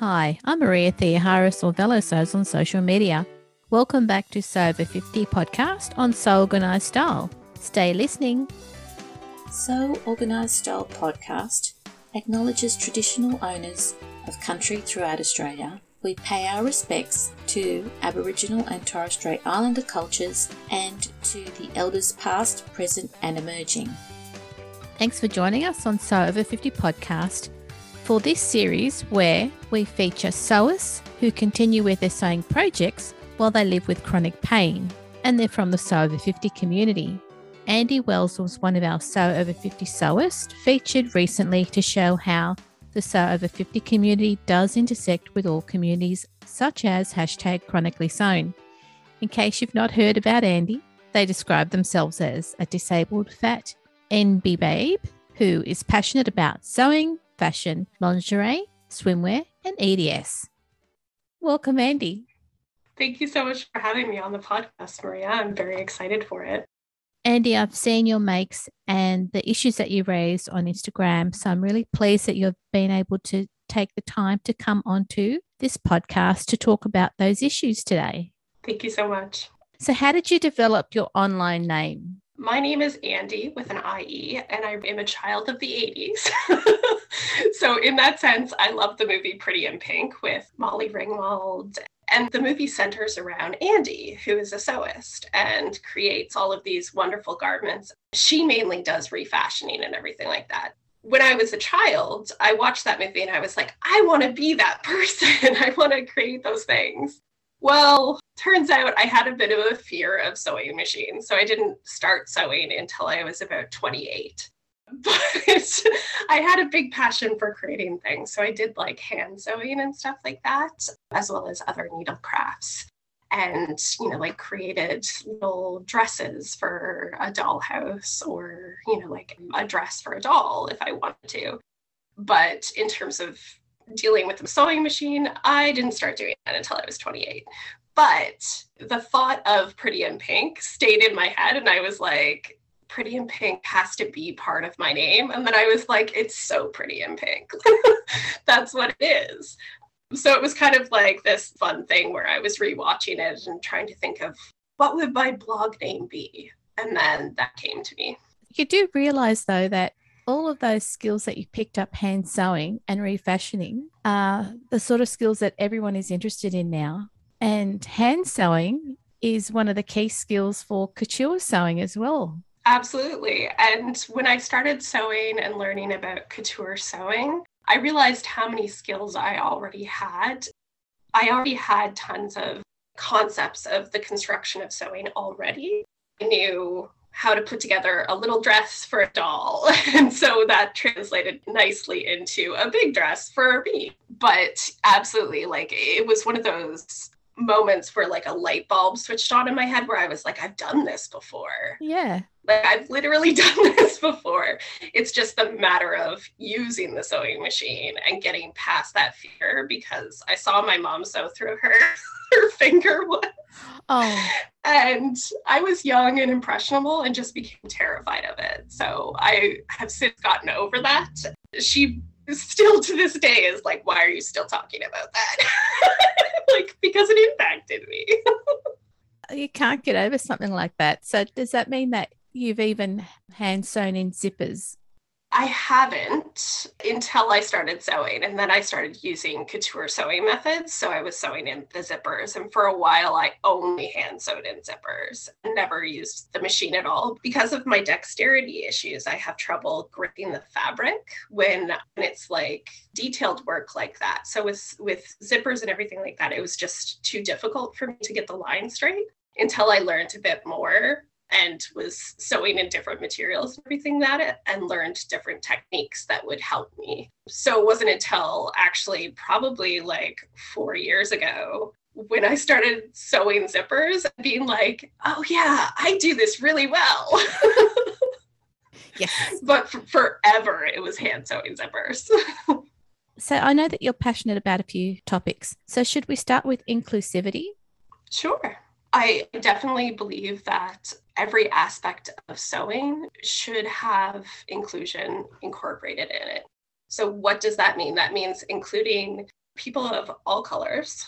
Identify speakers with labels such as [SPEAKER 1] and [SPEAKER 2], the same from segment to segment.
[SPEAKER 1] Hi, I'm Maria Theoharis or Velosews on social media. Welcome back to Sew Over 50 podcast on So Organised Style. Stay listening.
[SPEAKER 2] So Organised Style podcast acknowledges traditional owners of country throughout Australia. We pay our respects to Aboriginal and Torres Strait Islander cultures and to the elders past, present, and emerging.
[SPEAKER 1] Thanks for joining us on Sew Over 50 podcast for this series where we feature sewers who continue with their sewing projects while they live with chronic pain, and they're from the Sew Over 50 community. Andy Wells was one of our Sew Over 50 sewers featured recently to show how the Sew Over 50 community does intersect with all communities, such as hashtag chronically sewn. In case you've not heard about Andy, they describe themselves as a disabled fat NB babe who is passionate about sewing, fashion, lingerie, swimwear, and EDS. Welcome, Andy.
[SPEAKER 3] Thank you so much for having me on the podcast, Maria. I'm very excited for it.
[SPEAKER 1] Andy, I've seen your makes and the issues that you raised on Instagram. So I'm really pleased that you've been able to take the time to come onto this podcast to talk about those issues today.
[SPEAKER 3] Thank you so much.
[SPEAKER 1] So, how did you develop your online name?
[SPEAKER 3] My name is Andy with an IE, and I am a child of the 80s. so, in that sense, I love the movie Pretty in Pink with Molly Ringwald. And the movie centers around Andy, who is a sewist and creates all of these wonderful garments. She mainly does refashioning and everything like that. When I was a child, I watched that movie and I was like, I want to be that person. I want to create those things. Well, turns out I had a bit of a fear of sewing machines. So I didn't start sewing until I was about 28. But I had a big passion for creating things. So I did like hand sewing and stuff like that, as well as other needle crafts. And, you know, like created little dresses for a dollhouse or, you know, like a dress for a doll if I wanted to. But in terms of dealing with the sewing machine, I didn't start doing that until I was 28. But the thought of Pretty in Pink stayed in my head, and I was like, Pretty in Pink has to be part of my name. And then I was like, it's so pretty in pink. That's what it is. So it was kind of like this fun thing where I was rewatching it and trying to think of what would my blog name be? And then that came to me.
[SPEAKER 1] You do realize, though, that all of those skills that you picked up hand sewing and refashioning are the sort of skills that everyone is interested in now. And hand sewing is one of the key skills for couture sewing as well.
[SPEAKER 3] Absolutely. And when I started sewing and learning about couture sewing, I realized how many skills I already had. I already had tons of concepts of the construction of sewing already. I knew how to put together a little dress for a doll. And so that translated nicely into a big dress for me. But absolutely, like it was one of those moments where like a light bulb switched on in my head where I was like, I've done this before.
[SPEAKER 1] Yeah.
[SPEAKER 3] Like I've literally done this before. It's just a matter of using the sewing machine and getting past that fear because I saw my mom sew through her her finger once.
[SPEAKER 1] Oh.
[SPEAKER 3] And I was young and impressionable and just became terrified of it. So I have since gotten over that. She still to this day is like, why are you still talking about that? like, because it impacted me.
[SPEAKER 1] you can't get over something like that. So does that mean that you've even hand sewn in zippers?
[SPEAKER 3] I haven't until I started sewing, and then I started using couture sewing methods. So I was sewing in the zippers, and for a while I only hand sewed in zippers, never used the machine at all. Because of my dexterity issues, I have trouble gripping the fabric when it's like detailed work like that. So with with zippers and everything like that, it was just too difficult for me to get the line straight until I learned a bit more and was sewing in different materials and everything that it and learned different techniques that would help me. So it wasn't until actually probably like four years ago when I started sewing zippers and being like, oh yeah, I do this really well.
[SPEAKER 1] yes.
[SPEAKER 3] But for forever it was hand sewing zippers.
[SPEAKER 1] so I know that you're passionate about a few topics. So should we start with inclusivity?
[SPEAKER 3] Sure. I definitely believe that every aspect of sewing should have inclusion incorporated in it. So, what does that mean? That means including people of all colors,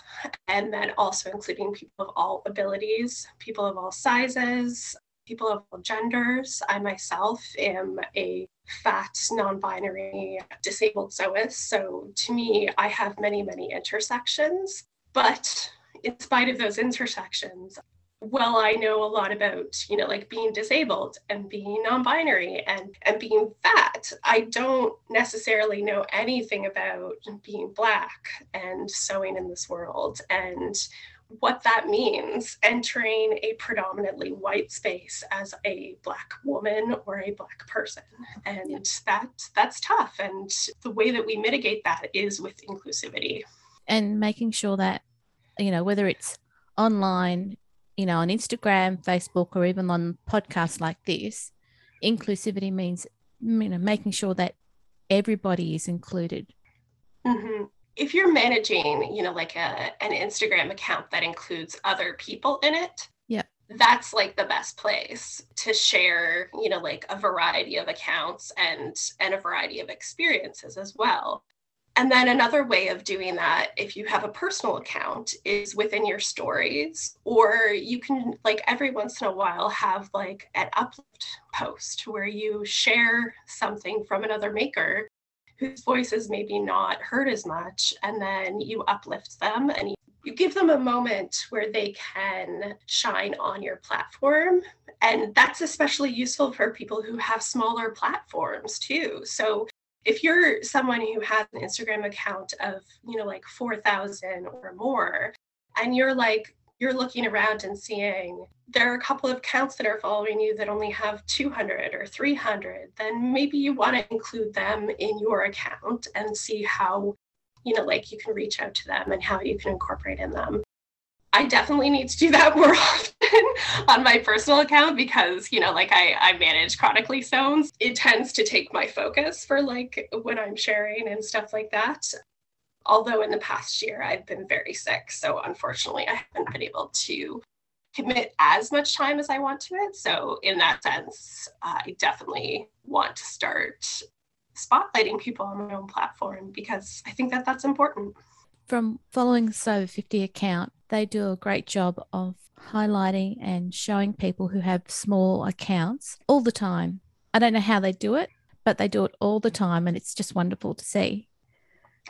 [SPEAKER 3] and then also including people of all abilities, people of all sizes, people of all genders. I myself am a fat, non binary, disabled sewist. So to me, I have many, many intersections. But in spite of those intersections, well i know a lot about you know like being disabled and being non-binary and and being fat. I don't necessarily know anything about being black and sewing in this world and what that means entering a predominantly white space as a black woman or a black person. And that that's tough. And the way that we mitigate that is with inclusivity.
[SPEAKER 1] And making sure that you know whether it's online you know on instagram facebook or even on podcasts like this inclusivity means you know making sure that everybody is included.
[SPEAKER 3] Mm-hmm. If you're managing, you know, like a, an Instagram account that includes other people in it,
[SPEAKER 1] yeah,
[SPEAKER 3] that's like the best place to share, you know, like a variety of accounts and and a variety of experiences as well. And then another way of doing that, if you have a personal account, is within your stories, or you can, like, every once in a while have like an uplift post where you share something from another maker whose voice is maybe not heard as much and then you uplift them and you, you give them a moment where they can shine on your platform. And that's especially useful for people who have smaller platforms too. So if you're someone who has an instagram account of you know like 4000 or more and you're like you're looking around and seeing there are a couple of accounts that are following you that only have 200 or 300 then maybe you want to include them in your account and see how you know like you can reach out to them and how you can incorporate in them i definitely need to do that more often on my personal account because you know like i i manage chronically sewn it tends to take my focus for like when i'm sharing and stuff like that although in the past year I've been very sick. So unfortunately, I haven't been able to commit as much time as I want to it. So, in that sense, I definitely want to start spotlighting people on my own platform because I think that that's important.
[SPEAKER 1] From following Sew 50 account, they do a great job of highlighting and showing people who have small accounts all the time. I don't know how they do it, but they do it all the time, and it's just wonderful to see.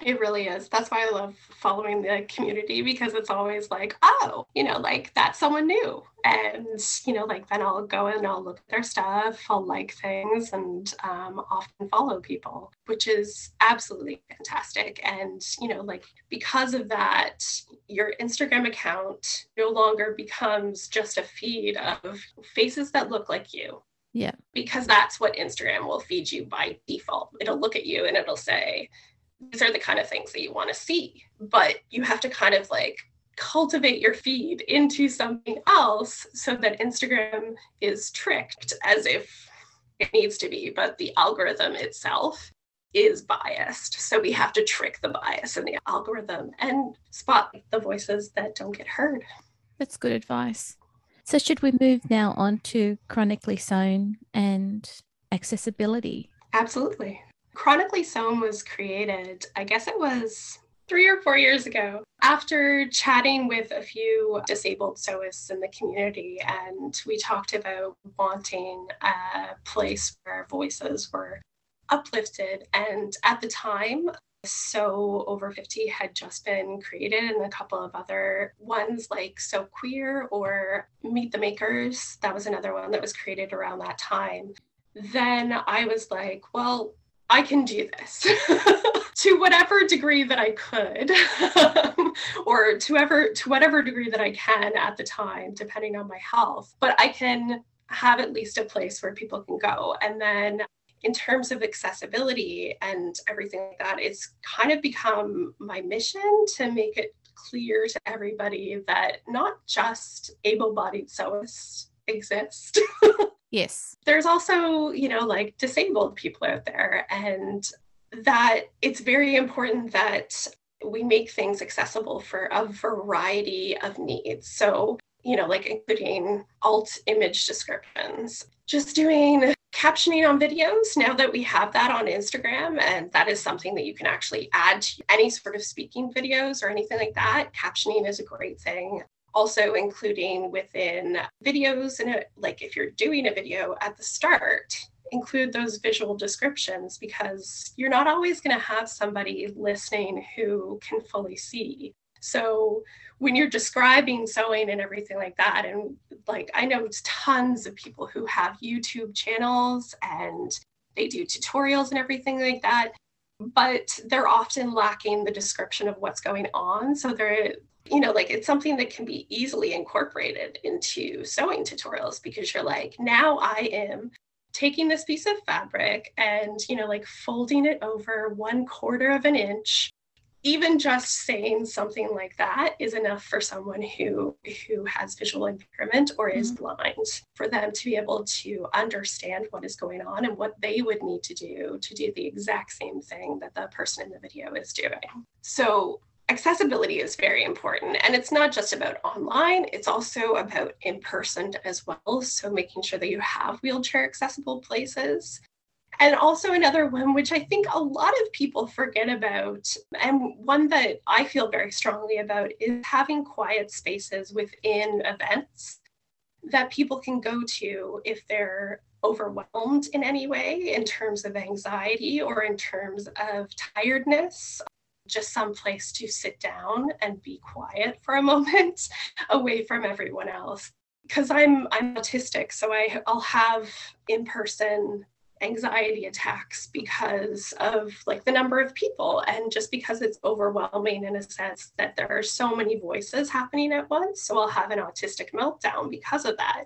[SPEAKER 3] It really is. That's why I love following the community because it's always like, oh, you know, like that's someone new. And, you know, like then I'll go and I'll look at their stuff, I'll like things and um, often follow people, which is absolutely fantastic. And, you know, like because of that, your Instagram account no longer becomes just a feed of faces that look like you.
[SPEAKER 1] Yeah.
[SPEAKER 3] Because that's what Instagram will feed you by default. It'll look at you and it'll say, these are the kind of things that you want to see. But you have to kind of like cultivate your feed into something else so that Instagram is tricked as if it needs to be, but the algorithm itself is biased. So we have to trick the bias in the algorithm and spot the voices that don't get heard.
[SPEAKER 1] That's good advice. So, should we move now on to chronically sewn and accessibility?
[SPEAKER 3] Absolutely. Chronically Sewn was created, I guess it was three or four years ago after chatting with a few disabled sewists in the community and we talked about wanting a place where voices were uplifted. And at the time Sew Over 50 had just been created and a couple of other ones like so Queer or meet the makers that was another one that was created around that time. Then i was like well I can do this to whatever degree that I could, or to ever to whatever degree that I can at the time, depending on my health. But I can have at least a place where people can go. And then in terms of accessibility and everything like that, it's kind of become my mission to make it clear to everybody that not just able-bodied sewists exist.
[SPEAKER 1] Yes.
[SPEAKER 3] There's also, you know, like disabled people out there, and that it's very important that we make things accessible for a variety of needs. So, you know, like including alt image descriptions, just doing captioning on videos now that we have that on Instagram. And that is something that you can actually add to any sort of speaking videos or anything like that. Captioning is a great thing. Also, including within videos, and like if you're doing a video at the start, include those visual descriptions because you're not always going to have somebody listening who can fully see. So when you're describing sewing and everything like that, and like I know tons of people who have YouTube channels and they do tutorials and everything like that, but they're often lacking the description of what's going on. So they're you know, like it's something that can be easily incorporated into sewing tutorials because you're like, now I am taking this piece of fabric and, you know, like folding it over one quarter of an inch even just saying something like that is enough for someone who who has visual impairment or is mm-hmm. blind for them to be able to understand what is going on and what they would need to do to do the exact same thing that the person in the video is doing so accessibility is very important. And it's not just about online it's also about in person as well. So making sure that you have wheelchair accessible places. And also another one, which I think a lot of people forget about, and one that I feel very strongly about, is having quiet spaces within events that people can go to if they're overwhelmed in any way in terms of anxiety or in terms of tiredness just some place to sit down and be quiet for a moment away from everyone else. Because i'm i'm autistic so I, i'll have in-person anxiety attacks because of like the number of people and just because it's overwhelming in a sense that there are so many voices happening at once. So i'll have an autistic meltdown because of that.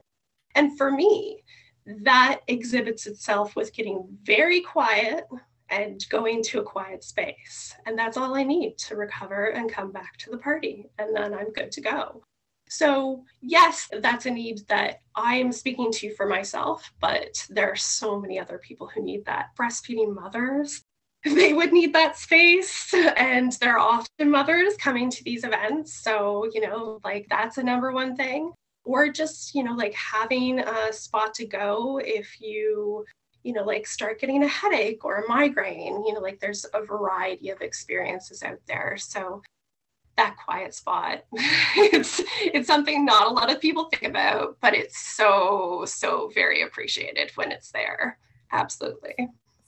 [SPEAKER 3] And for me that exhibits itself with getting very quiet and going to a quiet space and that's all i need to recover and come back to the party and then i'm good to go so, yes, that's a need that I'm speaking to for myself, but there are so many other people who need that. Breastfeeding mothers, they would need that space, and there are often mothers coming to these events. So, you know, like that's a number one thing. Or just, you know, like having a spot to go if you you know, like start getting a headache or a migraine. You know, like there's a variety of experiences out there. So that quiet spot. it's it's something not a lot of people think about, but it's so so very appreciated when it's there. Absolutely.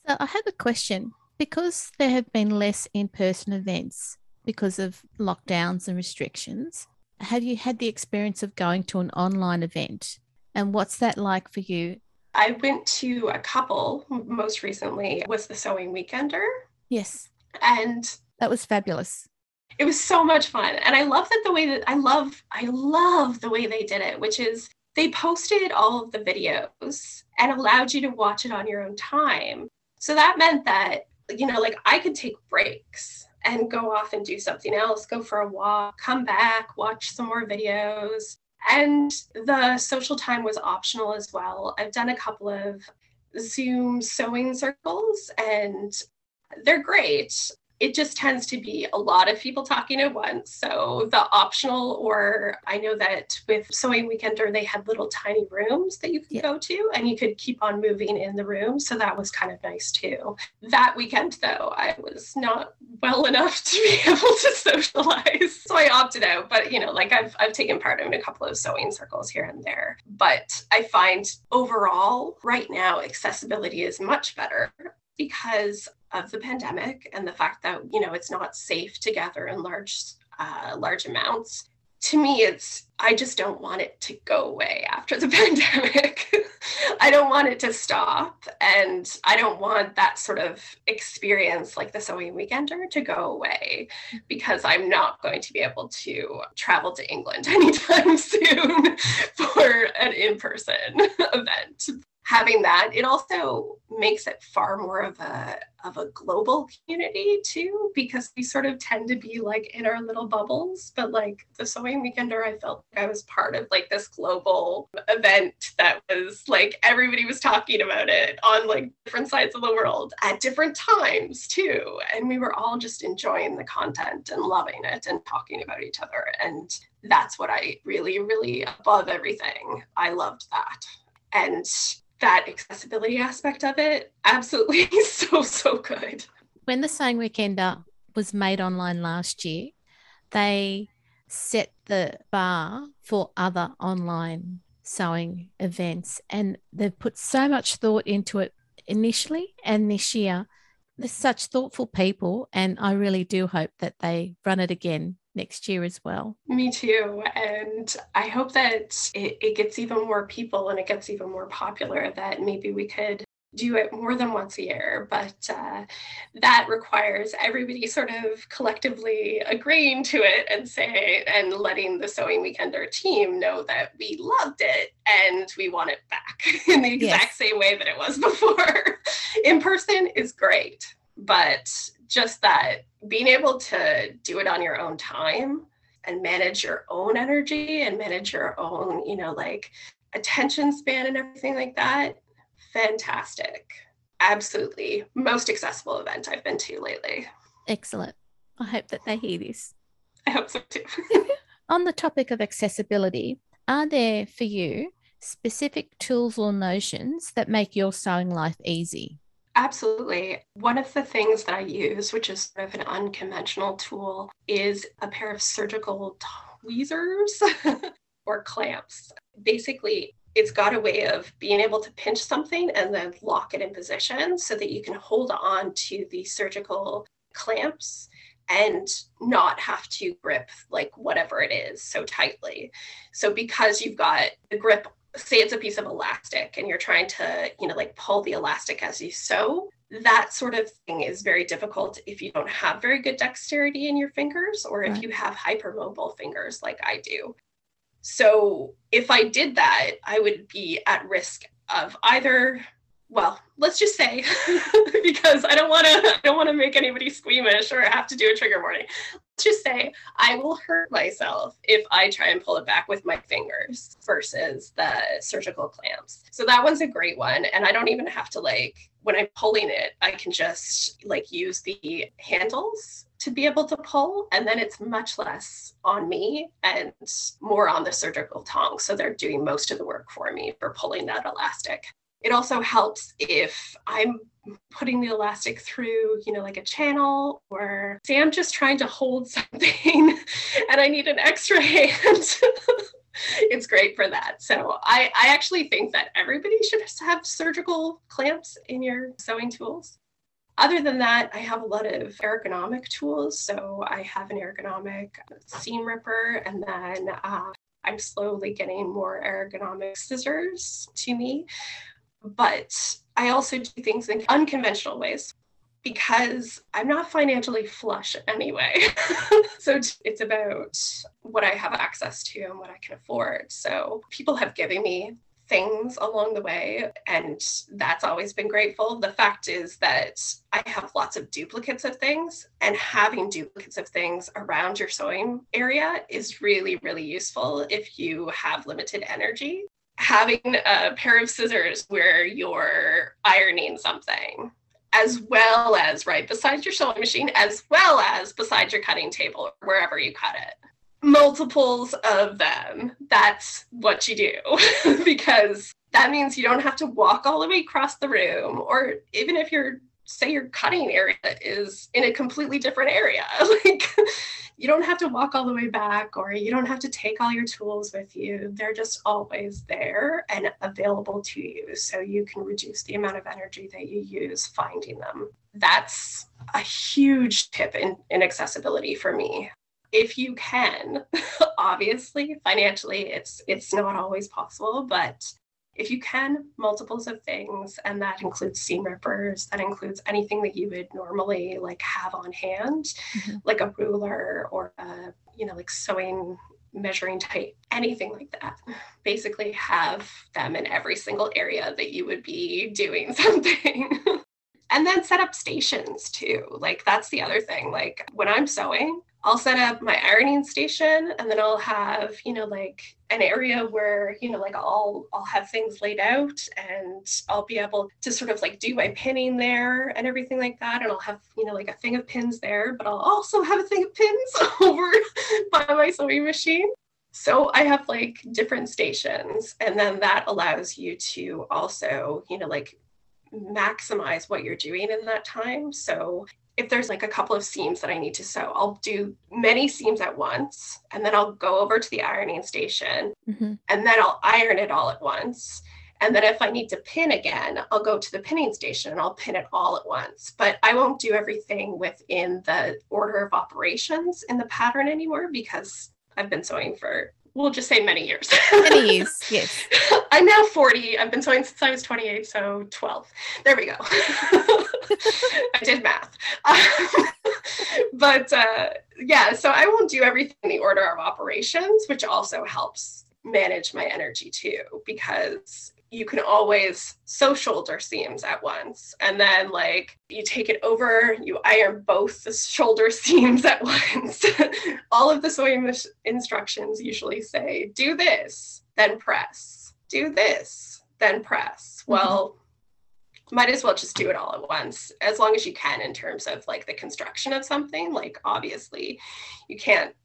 [SPEAKER 1] So I have a question because there have been less in-person events because of lockdowns and restrictions. Have you had the experience of going to an online event? And what's that like for you?
[SPEAKER 3] I went to a couple most recently was the sewing weekender.
[SPEAKER 1] Yes.
[SPEAKER 3] And
[SPEAKER 1] that was fabulous
[SPEAKER 3] it was so much fun and i love that the way that i love i love the way they did it which is they posted all of the videos and allowed you to watch it on your own time so that meant that you know like i could take breaks and go off and do something else go for a walk come back watch some more videos and the social time was optional as well. I've done a couple of zoom sewing circles and they're great it just tends to be a lot of people talking at once. So the optional, or I know that with Sewing Weekender, they had little tiny rooms that you could yeah. go to and you could keep on moving in the room. So that was kind of nice too. That weekend, though, I was not well enough to be able to socialize. So I opted out. But, you know, like I've, I've taken part in a couple of sewing circles here and there. But I find overall, right now, accessibility is much better because of the pandemic and the fact that you know it's not safe to gather in large uh, large amounts to me it's i just don't want it to go away after the pandemic. I don't want it to stop and i don't want that sort of experience like the sewing weekender to go away because i'm not going to be able to travel to england anytime soon for an in-person event having that it also makes it far more of a of a global community too because we sort of tend to be like in our little bubbles but like the sewing weekender i felt like i was part of like this global event that was like everybody was talking about it on like different sides of the world at different times too. And we were all just enjoying the content and loving it and talking about each other. And that's what i really really above everything i loved that. And that accessibility aspect of it absolutely so so good.
[SPEAKER 1] When the sewing weekender was made online last year they set the bar for other online sewing events and they've put so much thought into it initially and this year they're such thoughtful people and i really do hope that they run it again next year as well.
[SPEAKER 3] Me too. And I hope that it, it gets even more people and it gets even more popular that maybe we could do it more than once a year, but uh, that requires everybody sort of collectively agreeing to it and say and letting the sewing weekender team know that we loved it and we want it back in the exact yes. same way that it was before. in person is great, but just that being able to do it on your own time and manage your own energy and manage your own, you know, like attention span and everything like that, fantastic. Absolutely. Most accessible event I've been to lately.
[SPEAKER 1] Excellent. I hope that they hear this.
[SPEAKER 3] I hope so too.
[SPEAKER 1] On the topic of accessibility, are there for you specific tools or notions that make your sewing life easy?
[SPEAKER 3] Absolutely. One of the things that I use, which is sort of an unconventional tool, is a pair of surgical tweezers or clamps. Basically, it's got a way of being able to pinch something and then lock it in position so that you can hold on to the surgical clamps and not have to grip like whatever it is so tightly. So because you've got the grip say it's a piece of elastic and you're trying to, you know, like pull the elastic as you sew, that sort of thing is very difficult if you don't have very good dexterity in your fingers or if right. you have hypermobile fingers like I do. So if I did that, I would be at risk of either well, let's just say because I don't want to I don't want to make anybody squeamish or have to do a trigger warning Let's just say I will hurt myself if I try and pull it back with my fingers versus the surgical clamps. So that one's a great one. And I don't even have to like, when I'm pulling it, I can just like use the handles to be able to pull. And then it's much less on me and more on the surgical tongs. So they're doing most of the work for me for pulling that elastic. It also helps if I'm putting the elastic through, you know, like a channel, or say I'm just trying to hold something and I need an extra hand. it's great for that. So I, I actually think that everybody should have surgical clamps in your sewing tools. Other than that, I have a lot of ergonomic tools. So I have an ergonomic seam ripper, and then uh, I'm slowly getting more ergonomic scissors to me. But I also do things in unconventional ways because I'm not financially flush anyway. so it's about what I have access to and what I can afford. So people have given me things along the way, and that's always been grateful. The fact is that I have lots of duplicates of things, and having duplicates of things around your sewing area is really, really useful if you have limited energy having a pair of scissors where you're ironing something as well as right beside your sewing machine as well as beside your cutting table or wherever you cut it. Multiples of them. That's what you do. Because that means you don't have to walk all the way across the room or even if you're say your cutting area is in a completely different area like you don't have to walk all the way back or you don't have to take all your tools with you. They're just always there and available to you. So you can reduce the amount of energy that you use finding them. That's a huge tip in, in accessibility for me. If you can, obviously financially it's it's not always possible, but if you can, multiples of things, and that includes seam rippers, that includes anything that you would normally like have on hand, mm-hmm. like a ruler or a, you know, like sewing measuring tape, anything like that. Basically, have them in every single area that you would be doing something. and then set up stations too. Like, that's the other thing. Like, when I'm sewing, I'll set up my ironing station and then I'll have, you know, like an area where, you know, like I'll I'll have things laid out and I'll be able to sort of like do my pinning there and everything like that. And I'll have, you know, like a thing of pins there, but I'll also have a thing of pins over by my sewing machine. So I have like different stations and then that allows you to also, you know, like maximize what you're doing in that time. So if there's like a couple of seams that I need to sew, I'll do many seams at once and then I'll go over to the ironing station mm-hmm. and then I'll iron it all at once. And then if I need to pin again, I'll go to the pinning station and I'll pin it all at once. But I won't do everything within the order of operations in the pattern anymore because I've been sewing for we'll just say many years.
[SPEAKER 1] many years, yes.
[SPEAKER 3] I'm now 40. I've been sewing since I was 28, so 12. There we go. I did math. but uh, yeah, so I won't do everything in the order of operations, which also helps manage my energy too, because you can always sew shoulder seams at once. And then, like, you take it over, you iron both the shoulder seams at once. All of the sewing instructions usually say, do this, then press, do this, then press. Mm-hmm. Well, might as well just do it all at once as long as you can in terms of like the construction of something like obviously you can't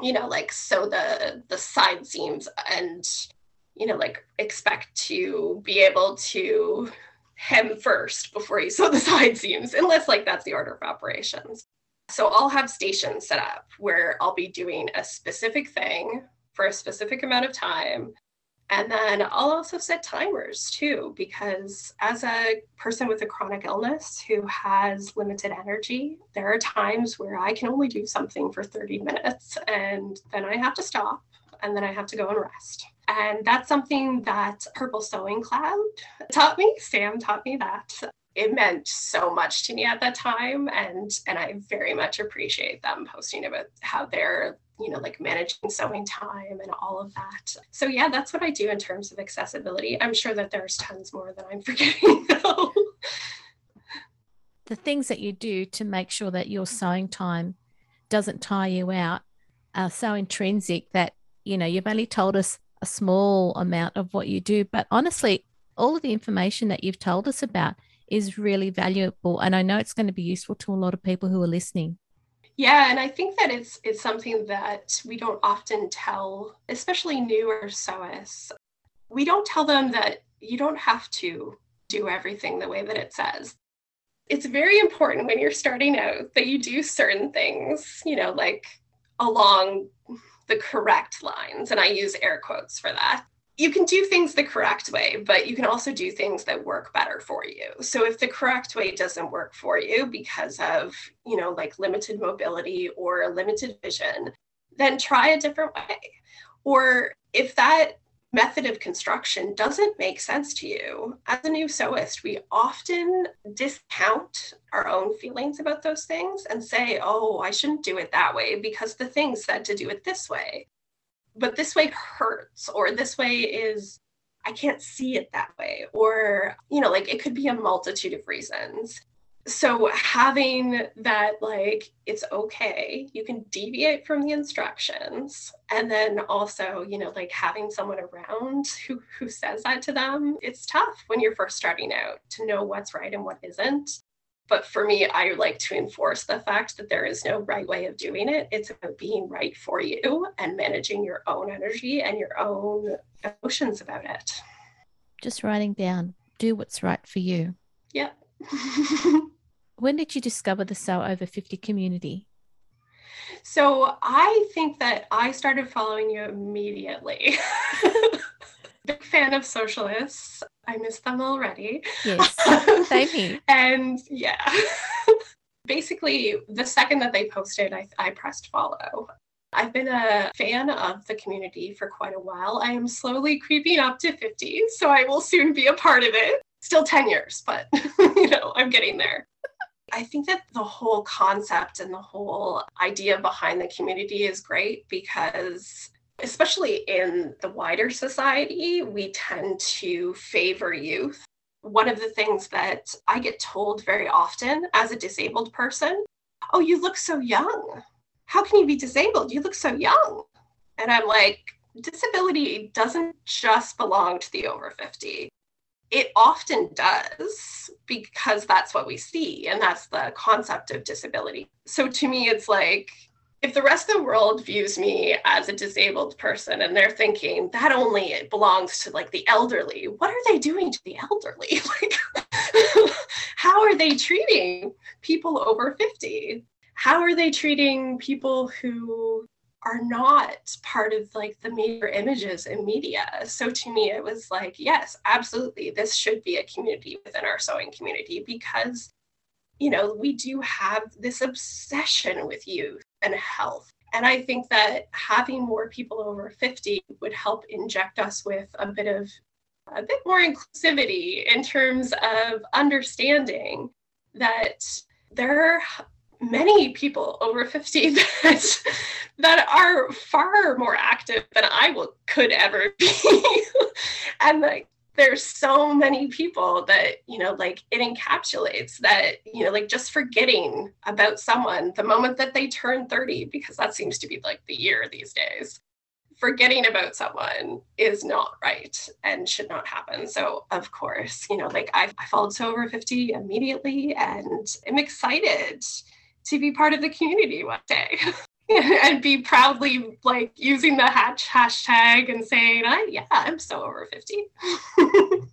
[SPEAKER 3] you know like sew the the side seams and you know, like expect to be able to hem first before you sew the side seams, unless like that's the order of operations. So I'll have stations set up where I'll be doing a specific thing for a specific amount of time. And then I'll also set timers too, because as a person with a chronic illness who has limited energy, there are times where I can only do something for 30 minutes and then I have to stop and then I have to go and rest. And that's something that Purple Sewing Cloud taught me. Sam taught me that. It meant so much to me at that time. And and I very much appreciate them posting about how they're, you know, like managing sewing time and all of that. So yeah, that's what I do in terms of accessibility. I'm sure that there's tons more that I'm forgetting though.
[SPEAKER 1] the things that you do to make sure that your sewing time doesn't tire you out are so intrinsic that you know you've only told us a small amount of what you do. But honestly, all of the information that you've told us about is really valuable. And I know it's going to be useful to a lot of people who are listening.
[SPEAKER 3] Yeah, and I think that it's it's something that we don't often tell, especially newer sewists. We don't tell them that you don't have to do everything the way that it says. It's very important when you're starting out that you do certain things, you know, like along the correct lines. And I use air quotes for that. You can do things the correct way, but you can also do things that work better for you. So if the correct way doesn't work for you because of, you know, like limited mobility or limited vision, then try a different way. Or if that method of construction doesn't make sense to you, as a new sewist, we often discount our own feelings about those things and say, oh, I shouldn't do it that way because the thing said to do it this way. But this way hurts, or this way is, I can't see it that way. Or, you know, like it could be a multitude of reasons so having that like it's okay you can deviate from the instructions. And then also you know like having someone around who who says that to them it's tough when you're first starting out to know what's right and what isn't. But for me i like to enforce the fact that there is no right way of doing it. It's about being right for you and managing your own energy and your own emotions about it.
[SPEAKER 1] Just writing down do what's right for you.
[SPEAKER 3] Yep
[SPEAKER 1] When did you discover the Sew Over 50 community?
[SPEAKER 3] So I think that I started following you immediately. Big fan of socialists. I miss them already.
[SPEAKER 1] Yes, same here.
[SPEAKER 3] and yeah, basically, the second that they posted, I, I pressed follow. I've been a fan of the community for quite a while. I am slowly creeping up to 50, so I will soon be a part of it. Still 10 years, but you know, I'm getting there. I think that the whole concept and the whole idea behind the community is great because especially in the wider society, we tend to favor youth. One of the things that I get told very often as a disabled person oh, you look so young. How can you be disabled? You look so young. And I'm like, disability doesn't just belong to the over 50. It often does because that's what we see, and that's the concept of disability. So to me, it's like, if the rest of the world views me as a disabled person and they're thinking that only it belongs to like the elderly what are they doing to the elderly like how are they treating people over 50 how are they treating people who are not part of like the major images in media so to me it was like yes absolutely this should be a community within our sewing community because you know we do have this obsession with youth and health. And I think that having more people over 50 would help inject us with a bit of a bit more inclusivity in terms of understanding that there many people over 50 that that are far more active than I will could ever be. and like there's so many people that you know like it encapsulates that you know like just forgetting about someone the moment that they turn 30 because that seems to be like the year these days forgetting about someone is not right and should not happen so of course you know like i, I followed Sew Over 50 immediately and i'm excited to be part of the community one day and be proudly like using the hatch hashtag and saying, I yeah, I'm so over 50.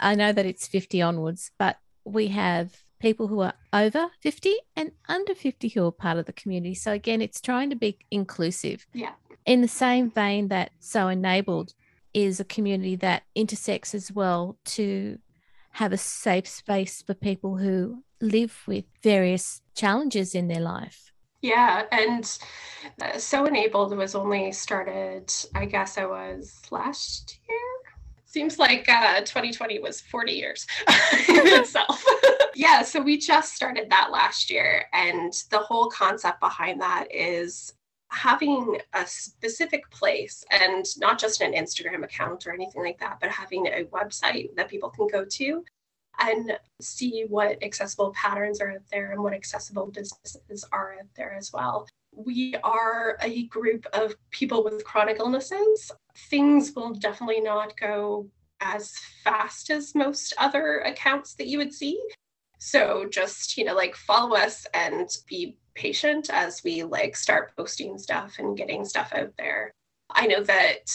[SPEAKER 1] I know that it's 50 onwards, but we have people who are over 50 and under 50 who are part of the community. So again, it's trying to be inclusive.
[SPEAKER 3] Yeah.
[SPEAKER 1] In the same vein that So Enabled is a community that intersects as well to have a safe space for people who live with various challenges in their life.
[SPEAKER 3] Yeah, and uh, So Enabled was only started, I guess I was last year. Seems like uh, 2020 was 40 years in itself. yeah, so we just started that last year. And the whole concept behind that is having a specific place and not just an Instagram account or anything like that, but having a website that people can go to and see what accessible patterns are out there and what accessible businesses are out there as well. We are a group of people with chronic illnesses. Things will definitely not go as fast as most other accounts that you would see. So just, you know, like follow us and be patient as we like start posting stuff and getting stuff out there. I know that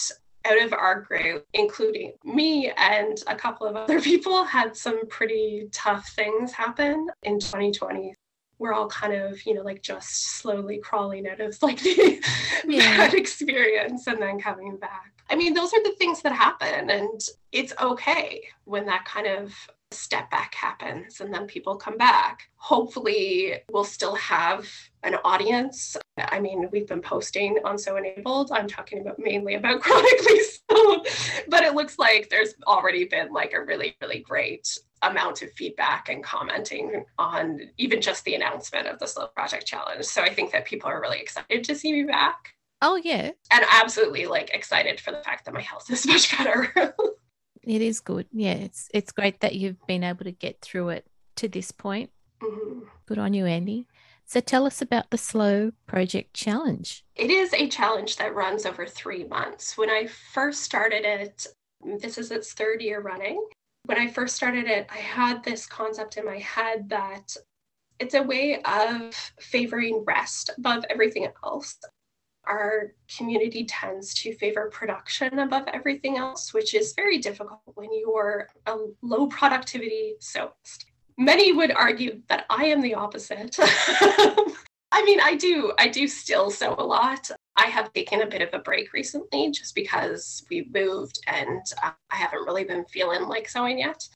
[SPEAKER 3] out of our group, including me and a couple of other people, had some pretty tough things happen in 2020. We're all kind of, you know, like just slowly crawling out of like the yeah. bad experience and then coming back. I mean, those are the things that happen, and it's okay when that kind of step back happens and then people come back. Hopefully, we'll still have an audience. I mean, we've been posting on So Enabled. I'm talking about mainly about chronically so, but it looks like there's already been like a really, really great amount of feedback and commenting on even just the announcement of the Slow Project Challenge. So I think that people are really excited to see me back.
[SPEAKER 1] Oh, yeah.
[SPEAKER 3] And absolutely like excited for the fact that my health is much better.
[SPEAKER 1] It is good. Yeah, it's it's great that you've been able to get through it to this point. Mm-hmm. Good on you, Andy. So tell us about the Slow Project Challenge.
[SPEAKER 3] It is a challenge that runs over three months. When I first started it, this is its third year running. When I first started it, I had this concept in my head that it's a way of favoring rest above everything else our community tends to favor production above everything else, which is very difficult when you're a low productivity sewist. Many would argue that I am the opposite. I mean, I do, I do still sew a lot. I have taken a bit of a break recently just because we moved and uh, I haven't really been feeling like sewing yet.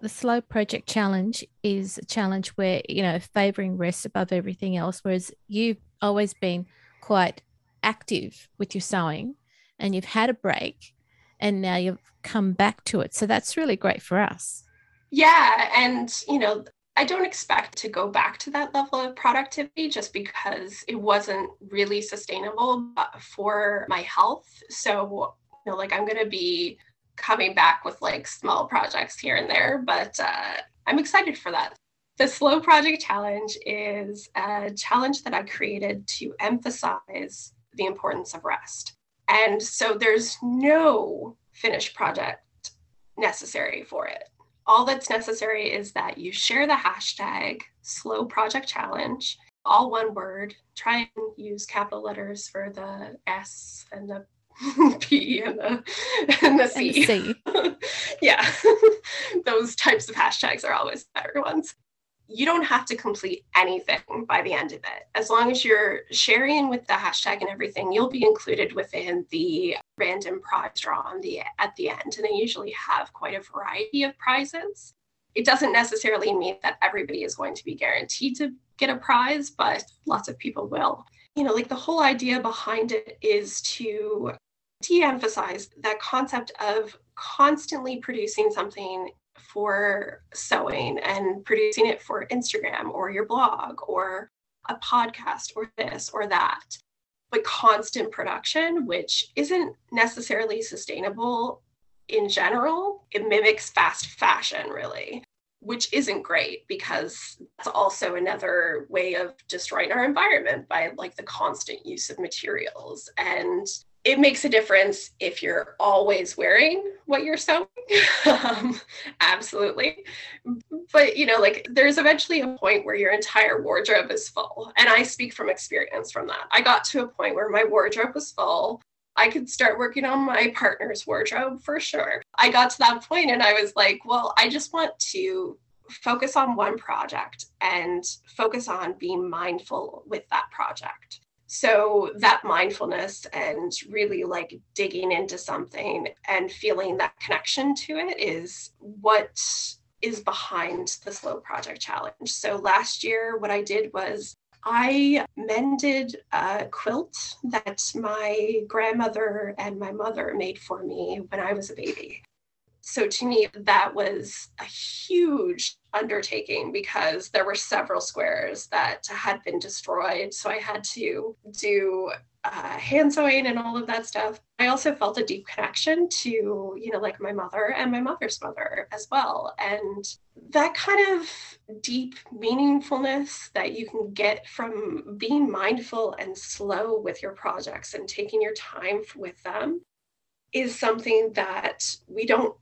[SPEAKER 1] The Slow Project Challenge is a challenge where, you know, favoring rest above everything else, whereas you've always been quite active with your sewing and you've had a break and now you've come back to it. So that's really great for us.
[SPEAKER 3] Yeah. And, you know, I don't expect to go back to that level of productivity just because it wasn't really sustainable for my health. So, you know, like I'm going to be coming back with like small projects here and there, but uh, I'm excited for that. The Slow Project Challenge is a challenge that I created to emphasize the importance of rest. And so there's no finished project necessary for it. All that's necessary is that you share the hashtag slow project challenge, all one word. Try and use capital letters for the S and the P and the and the C.
[SPEAKER 1] And
[SPEAKER 3] C. yeah. Those types of hashtags are always better ones you don't have to complete anything by the end of it. As long as you're sharing with the hashtag and everything, you'll be included within the random prize draw on the at the end. And they usually have quite a variety of prizes. It doesn't necessarily mean that everybody is going to be guaranteed to get a prize, but lots of people will. You know, like the whole idea behind it is to de-emphasize that concept of constantly producing something for sewing and producing it for Instagram or your blog or a podcast or this or that. But constant production, which isn't necessarily sustainable in general, it mimics fast fashion, really, which isn't great because that's also another way of destroying our environment by like the constant use of materials. And it makes a difference if you're always wearing what you're sewing. um, absolutely. But, you know, like there's eventually a point where your entire wardrobe is full. And I speak from experience from that. I got to a point where my wardrobe was full. I could start working on my partner's wardrobe for sure. I got to that point and I was like, well, I just want to focus on one project and focus on being mindful with that project so that mindfulness and really like digging into something and feeling that connection to it is what is behind the slow project challenge. So last year what i did was I mended a quilt that my grandmother and my mother made for me when I was a baby so to me that was a huge undertaking because there were several squares that had been destroyed. So i had to do uh, hand sewing and all of that stuff. I also felt a deep connection to you know like my mother and my mother's mother as well. And that kind of deep meaningfulness that you can get from being mindful and slow with your projects and taking your time with them is something that we don't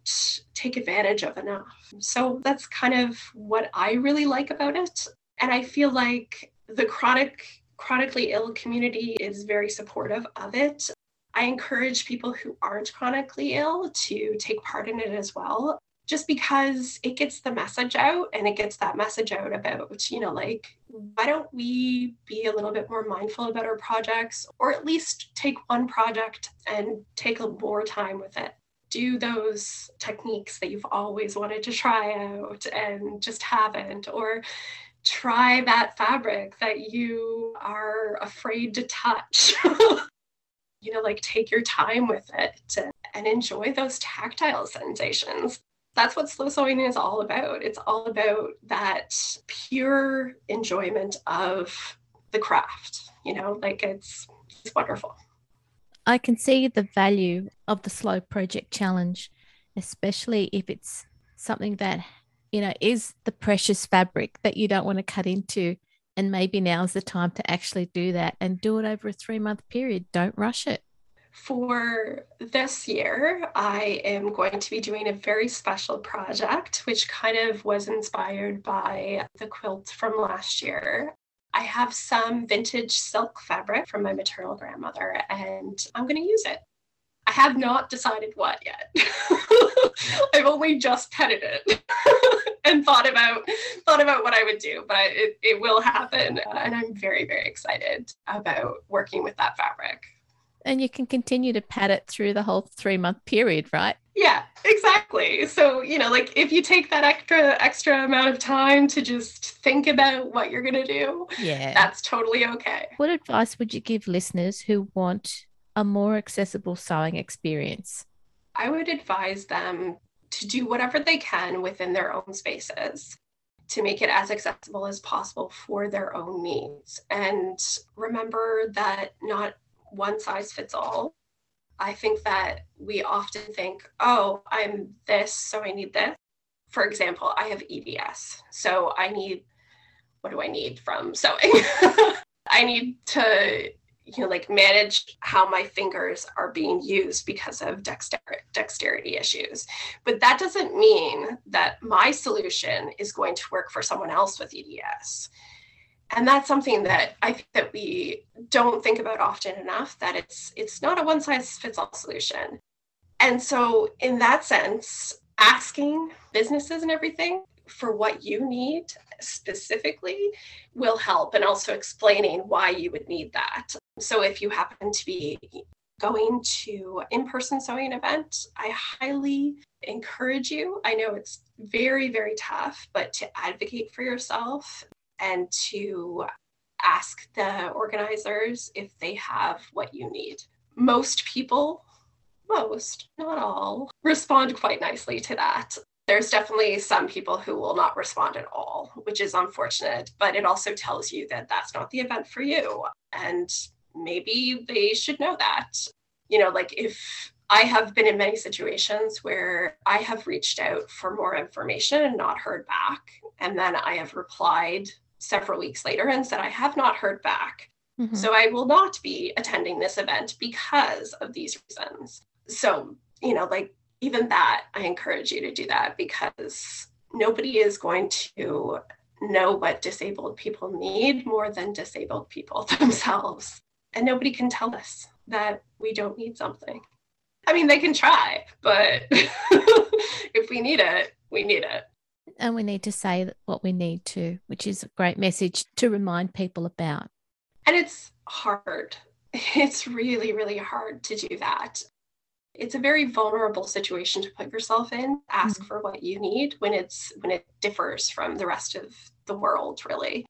[SPEAKER 3] take advantage of enough. So that's kind of what I really like about it. And I feel like the chronic chronically ill community is very supportive of it. I encourage people who aren't chronically ill to take part in it as well just because it gets the message out and it gets that message out about, you know, like, why don't we be a little bit more mindful about our projects or at least take one project and take a more time with it? Do those techniques that you've always wanted to try out and just haven't, or try that fabric that you are afraid to touch. you know, like take your time with it and enjoy those tactile sensations that's what slow sewing is all about. It's all about that pure enjoyment of the craft. You know, like it's it's wonderful.
[SPEAKER 1] I can see the value of the slow project challenge, especially if it's something that you know is the precious fabric that you don't want to cut into and maybe now's the time to actually do that and do it over a 3 month period don't rush it
[SPEAKER 3] for this year, I am going to be doing a very special project, which kind of was inspired by the quilt from last year. I have some vintage silk fabric from my maternal grandmother, and I'm going to use it. I have not decided what yet. I've only just petted it and thought about thought about what I would do, but it, it will happen, and I'm very very excited about working with that fabric
[SPEAKER 1] and you can continue to pad it through the whole three month period, right?
[SPEAKER 3] Yeah, exactly. So, you know, like if you take that extra extra amount of time to just think about what you're going to do,
[SPEAKER 1] yeah.
[SPEAKER 3] That's totally okay.
[SPEAKER 1] What advice would you give listeners who want a more accessible sewing experience?
[SPEAKER 3] I would advise them to do whatever they can within their own spaces. to make it as accessible as possible for their own needs. And remember that not one size fits all. I think that we often think, oh, I'm this, so I need this. For example, I have EDS. So I need, what do I need from sewing? I need to you know like manage how my fingers are being used because of dexter- dexterity issues but that doesn't mean that my solution is going to work for someone else with eds and that's something that i think that we don't think about often enough that it's it's not a one size fits all solution and so in that sense asking businesses and everything for what you need specifically will help and also explaining why you would need that. So if you happen to be going to in-person sewing event, I highly encourage you. I know it's very very tough, but to advocate for yourself and to ask the organizers if they have what you need. Most people most, not all, respond quite nicely to that there's definitely some people who will not respond at all, which is unfortunate, but it also tells you that that's not the event for you. And maybe they should know that. You know, like if I have been in many situations where I have reached out for more information and not heard back. And then I have replied several weeks later and said, I have not heard back. Mm-hmm. So I will not be attending this event because of these reasons. So, you know, like even that, I encourage you to do that because nobody is going to know what disabled people need more than disabled people themselves. And nobody can tell us that we don't need something. I mean, they can try, but if we need it, we need it.
[SPEAKER 1] And we need to say what we need to, which is a great message to remind people about.
[SPEAKER 3] And it's hard. It's really, really hard to do that it's a very vulnerable situation to put yourself in ask mm-hmm. for what you need when it's when it differs from the rest of the world really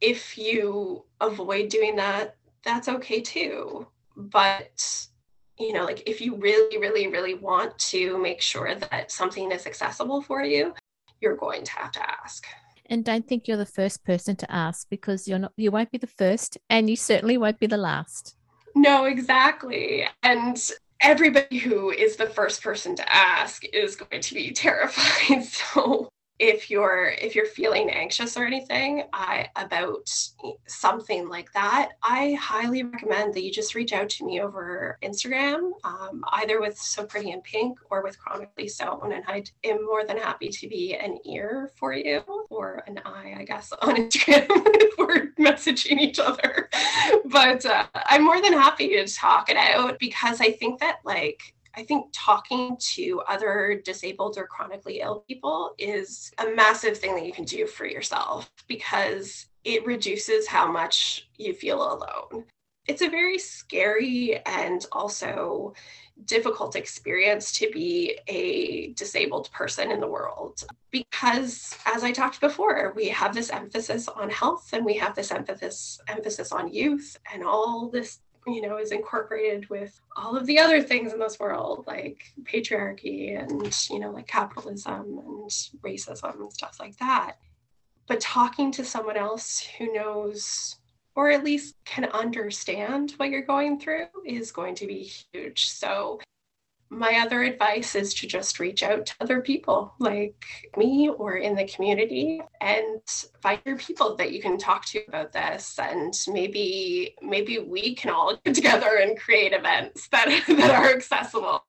[SPEAKER 3] if you avoid doing that that's okay too but you know like if you really really really want to make sure that something is accessible for you you're going to have to ask.
[SPEAKER 1] And don't think you're the first person to ask because you're not you won't be the first and you certainly won't be the last.
[SPEAKER 3] No exactly. And everybody who is the first person to ask is going to be terrified. So if you're if you're feeling anxious or anything I, about something like that i highly recommend that you just reach out to me over instagram um, either with Sew Pretty in Pink or with chronically sewn and i am more than happy to be an ear for you or an eye i guess on instagram if we're messaging each other. But uh, i'm more than happy to talk it out because i think that like I think talking to other disabled or chronically ill people is a massive thing that you can do for yourself because it reduces how much you feel alone. It's a very scary and also difficult experience to be a disabled person in the world because as i talked before we have this emphasis on health and we have this emphasis emphasis on youth and all this you know is incorporated with all of the other things in this world like patriarchy and you know like capitalism and racism and stuff like that. But talking to someone else who knows or at least can understand what you're going through is going to be huge. So my other advice is to just reach out to other people like me or in the community and find your people that you can talk to about this. And maybe maybe we can all get together and create events that, that are accessible.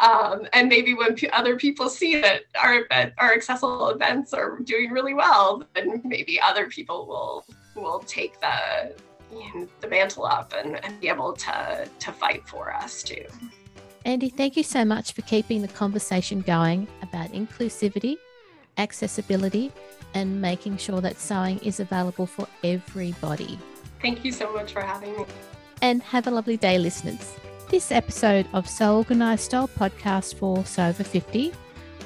[SPEAKER 3] Um, and maybe when p- other people see that our our accessible events are doing really well then maybe other people will will take the you know, the mantle up and, and be able to to fight for us too
[SPEAKER 1] Andi, thank you so much for keeping the conversation going about inclusivity, accessibility, and making sure that sewing is available for everybody.
[SPEAKER 3] Thank you so much for having me.
[SPEAKER 1] And have a lovely day, listeners. This episode of Sew Organised Style podcast for Sew Over 50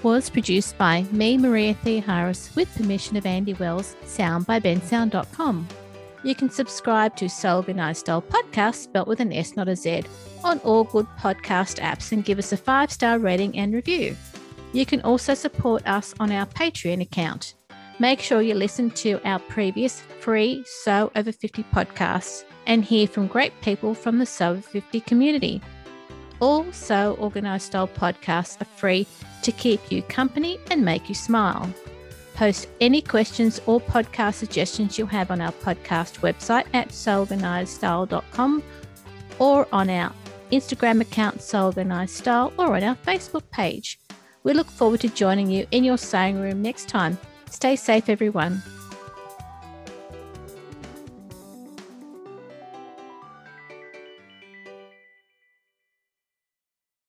[SPEAKER 1] was produced by me, Maria Theoharis, with permission of Andi Wells, sound by bensound.com. You can subscribe to Sew Organised Style podcast, spelt with an S, not a Z, on all good podcast apps and give us a five star rating and review. You can also support us on our Patreon account. Make sure you listen to our previous free Sew Over 50 podcasts and hear from great people from the Sew Over 50 community. All Sew Organised Style podcasts are free to keep you company and make you smile. Post any questions or podcast suggestions you have on our podcast website at seworganizedstyle.com or on our Instagram account Sew Organised Style or on our Facebook page. We look forward to joining you in your sewing room next time. Stay safe, everyone.